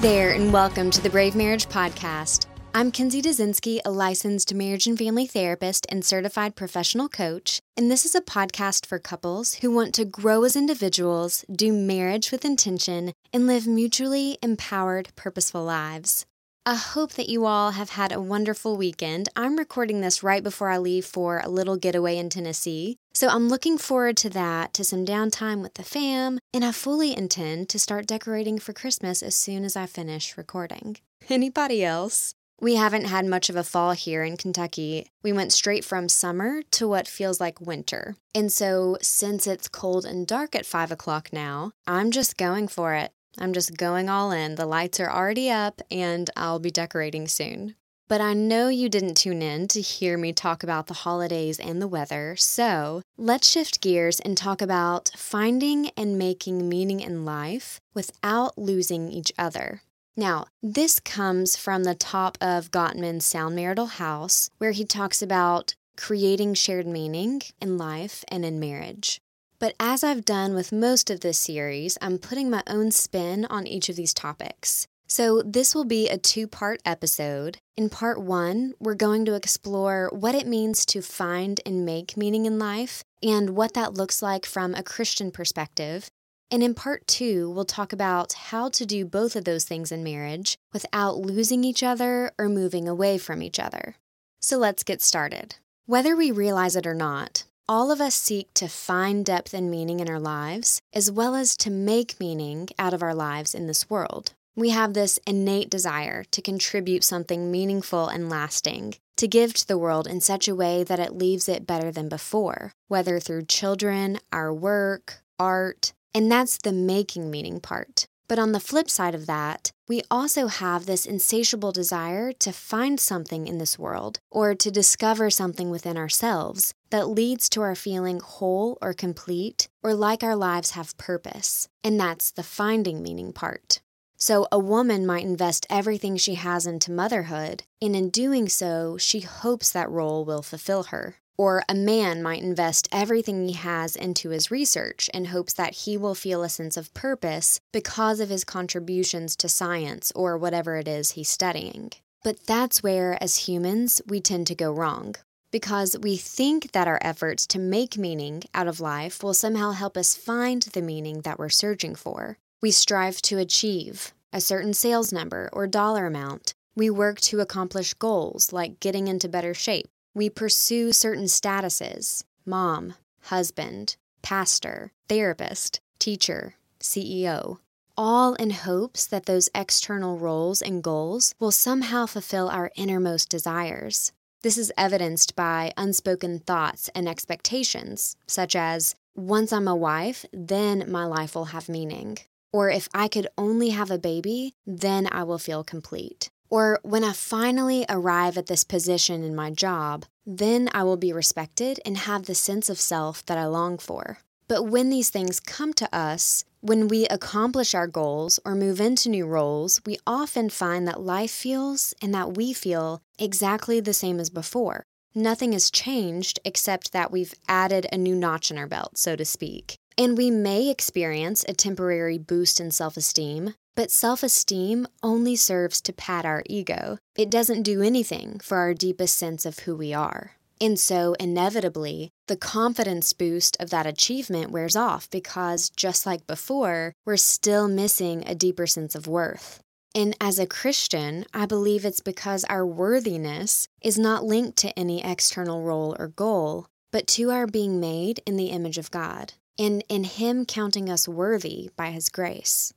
There, and welcome to the Brave Marriage Podcast. I'm Kinsey Dazinski, a licensed marriage and family therapist and certified professional coach, and this is a podcast for couples who want to grow as individuals, do marriage with intention, and live mutually empowered, purposeful lives. I hope that you all have had a wonderful weekend. I'm recording this right before I leave for a little getaway in Tennessee. So I'm looking forward to that, to some downtime with the fam, and I fully intend to start decorating for Christmas as soon as I finish recording. Anybody else? We haven't had much of a fall here in Kentucky. We went straight from summer to what feels like winter. And so, since it's cold and dark at 5 o'clock now, I'm just going for it. I'm just going all in. The lights are already up, and I'll be decorating soon. But I know you didn't tune in to hear me talk about the holidays and the weather, so let's shift gears and talk about finding and making meaning in life without losing each other. Now, this comes from the top of Gottman's Sound Marital House, where he talks about creating shared meaning in life and in marriage. But as I've done with most of this series, I'm putting my own spin on each of these topics. So, this will be a two part episode. In part one, we're going to explore what it means to find and make meaning in life and what that looks like from a Christian perspective. And in part two, we'll talk about how to do both of those things in marriage without losing each other or moving away from each other. So, let's get started. Whether we realize it or not, all of us seek to find depth and meaning in our lives, as well as to make meaning out of our lives in this world. We have this innate desire to contribute something meaningful and lasting, to give to the world in such a way that it leaves it better than before, whether through children, our work, art, and that's the making meaning part. But on the flip side of that, we also have this insatiable desire to find something in this world or to discover something within ourselves that leads to our feeling whole or complete or like our lives have purpose. And that's the finding meaning part. So, a woman might invest everything she has into motherhood, and in doing so, she hopes that role will fulfill her. Or a man might invest everything he has into his research in hopes that he will feel a sense of purpose because of his contributions to science or whatever it is he's studying. But that's where, as humans, we tend to go wrong. Because we think that our efforts to make meaning out of life will somehow help us find the meaning that we're searching for. We strive to achieve a certain sales number or dollar amount. We work to accomplish goals like getting into better shape we pursue certain statuses mom, husband, pastor, therapist, teacher, CEO, all in hopes that those external roles and goals will somehow fulfill our innermost desires. This is evidenced by unspoken thoughts and expectations, such as, once I'm a wife, then my life will have meaning. Or if I could only have a baby, then I will feel complete. Or when I finally arrive at this position in my job, then I will be respected and have the sense of self that I long for. But when these things come to us, when we accomplish our goals or move into new roles, we often find that life feels and that we feel exactly the same as before. Nothing has changed except that we've added a new notch in our belt, so to speak. And we may experience a temporary boost in self esteem, but self esteem only serves to pat our ego. It doesn't do anything for our deepest sense of who we are. And so, inevitably, the confidence boost of that achievement wears off because, just like before, we're still missing a deeper sense of worth. And as a Christian, I believe it's because our worthiness is not linked to any external role or goal, but to our being made in the image of God, and in Him counting us worthy by His grace.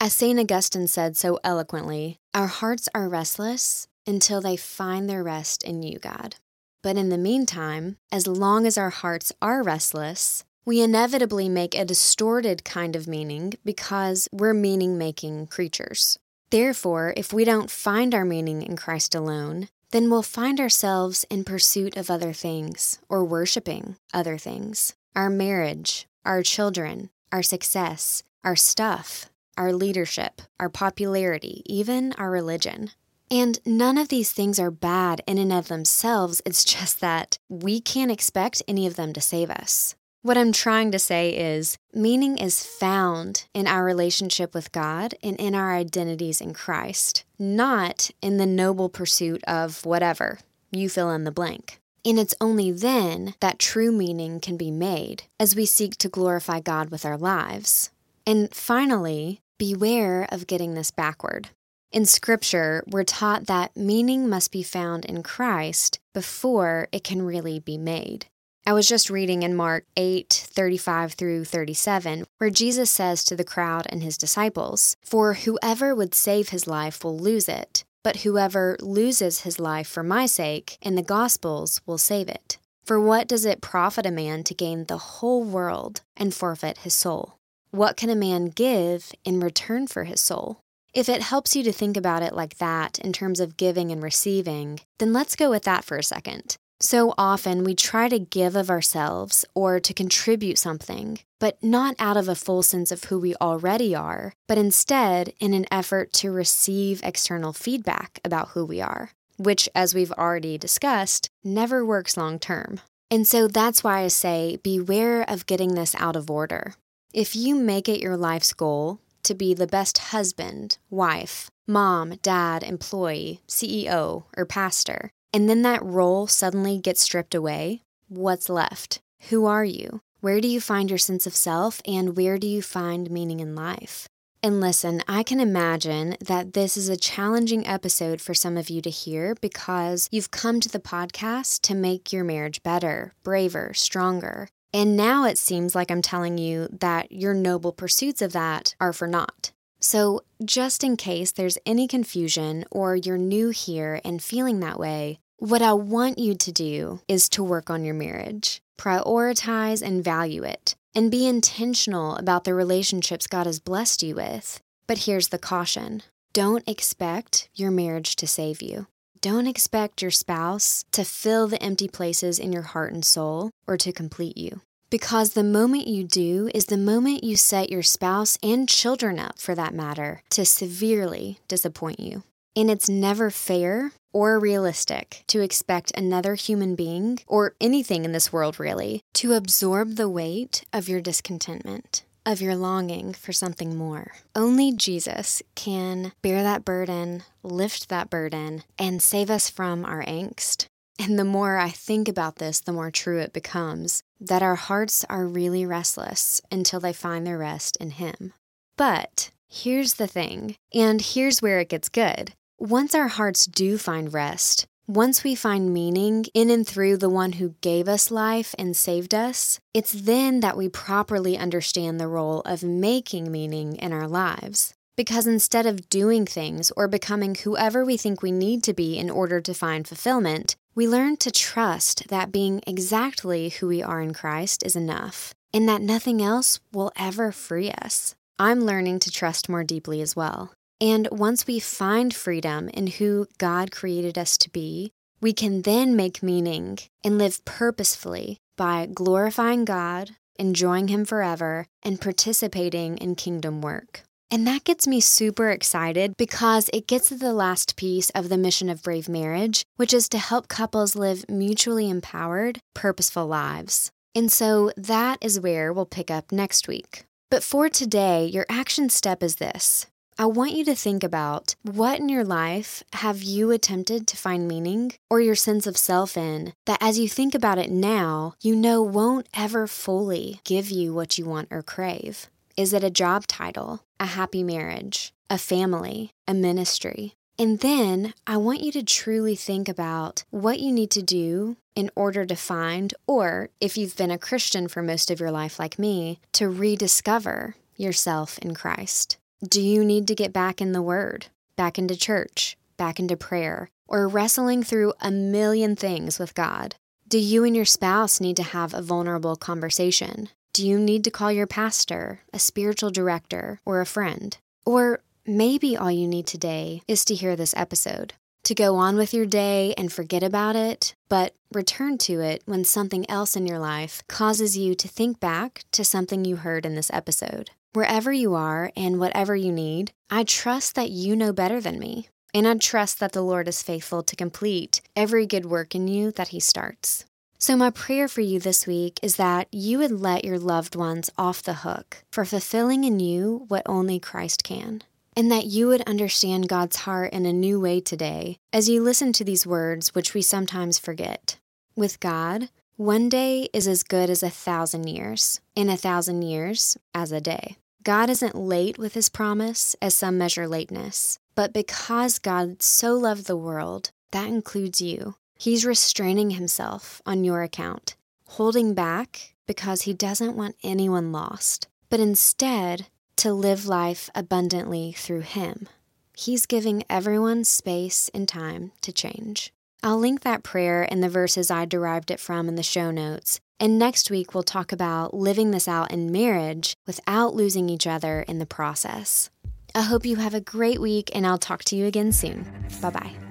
As St. Augustine said so eloquently, our hearts are restless until they find their rest in you, God. But in the meantime, as long as our hearts are restless, we inevitably make a distorted kind of meaning because we're meaning making creatures. Therefore, if we don't find our meaning in Christ alone, then we'll find ourselves in pursuit of other things or worshiping other things our marriage, our children, our success, our stuff, our leadership, our popularity, even our religion. And none of these things are bad in and of themselves. It's just that we can't expect any of them to save us. What I'm trying to say is meaning is found in our relationship with God and in our identities in Christ, not in the noble pursuit of whatever. You fill in the blank. And it's only then that true meaning can be made as we seek to glorify God with our lives. And finally, beware of getting this backward. In Scripture, we're taught that meaning must be found in Christ before it can really be made. I was just reading in Mark 8 35 through 37, where Jesus says to the crowd and his disciples, For whoever would save his life will lose it, but whoever loses his life for my sake in the Gospels will save it. For what does it profit a man to gain the whole world and forfeit his soul? What can a man give in return for his soul? If it helps you to think about it like that in terms of giving and receiving, then let's go with that for a second. So often we try to give of ourselves or to contribute something, but not out of a full sense of who we already are, but instead in an effort to receive external feedback about who we are, which, as we've already discussed, never works long term. And so that's why I say beware of getting this out of order. If you make it your life's goal to be the best husband, wife, mom, dad, employee, CEO, or pastor, and then that role suddenly gets stripped away, what's left? Who are you? Where do you find your sense of self? And where do you find meaning in life? And listen, I can imagine that this is a challenging episode for some of you to hear because you've come to the podcast to make your marriage better, braver, stronger. And now it seems like I'm telling you that your noble pursuits of that are for naught. So, just in case there's any confusion or you're new here and feeling that way, what I want you to do is to work on your marriage, prioritize and value it, and be intentional about the relationships God has blessed you with. But here's the caution don't expect your marriage to save you. Don't expect your spouse to fill the empty places in your heart and soul or to complete you. Because the moment you do is the moment you set your spouse and children up, for that matter, to severely disappoint you. And it's never fair or realistic to expect another human being, or anything in this world really, to absorb the weight of your discontentment, of your longing for something more. Only Jesus can bear that burden, lift that burden, and save us from our angst. And the more I think about this, the more true it becomes that our hearts are really restless until they find their rest in Him. But here's the thing, and here's where it gets good. Once our hearts do find rest, once we find meaning in and through the one who gave us life and saved us, it's then that we properly understand the role of making meaning in our lives. Because instead of doing things or becoming whoever we think we need to be in order to find fulfillment, we learn to trust that being exactly who we are in Christ is enough and that nothing else will ever free us. I'm learning to trust more deeply as well. And once we find freedom in who God created us to be, we can then make meaning and live purposefully by glorifying God, enjoying Him forever, and participating in kingdom work. And that gets me super excited because it gets to the last piece of the mission of Brave Marriage, which is to help couples live mutually empowered, purposeful lives. And so that is where we'll pick up next week. But for today, your action step is this. I want you to think about what in your life have you attempted to find meaning or your sense of self in that as you think about it now, you know won't ever fully give you what you want or crave. Is it a job title, a happy marriage, a family, a ministry? And then I want you to truly think about what you need to do in order to find, or if you've been a Christian for most of your life like me, to rediscover yourself in Christ. Do you need to get back in the Word, back into church, back into prayer, or wrestling through a million things with God? Do you and your spouse need to have a vulnerable conversation? Do you need to call your pastor, a spiritual director, or a friend? Or maybe all you need today is to hear this episode, to go on with your day and forget about it, but return to it when something else in your life causes you to think back to something you heard in this episode. Wherever you are and whatever you need, I trust that you know better than me. And I trust that the Lord is faithful to complete every good work in you that He starts. So, my prayer for you this week is that you would let your loved ones off the hook for fulfilling in you what only Christ can, and that you would understand God's heart in a new way today as you listen to these words, which we sometimes forget. With God, one day is as good as a thousand years, and a thousand years as a day. God isn't late with his promise, as some measure lateness, but because God so loved the world, that includes you. He's restraining himself on your account, holding back because he doesn't want anyone lost, but instead to live life abundantly through him. He's giving everyone space and time to change. I'll link that prayer and the verses I derived it from in the show notes. And next week, we'll talk about living this out in marriage without losing each other in the process. I hope you have a great week, and I'll talk to you again soon. Bye bye.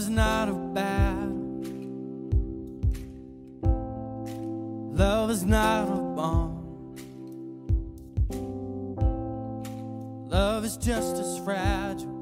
Is not a battle. Love is not a bomb. Love is just as fragile.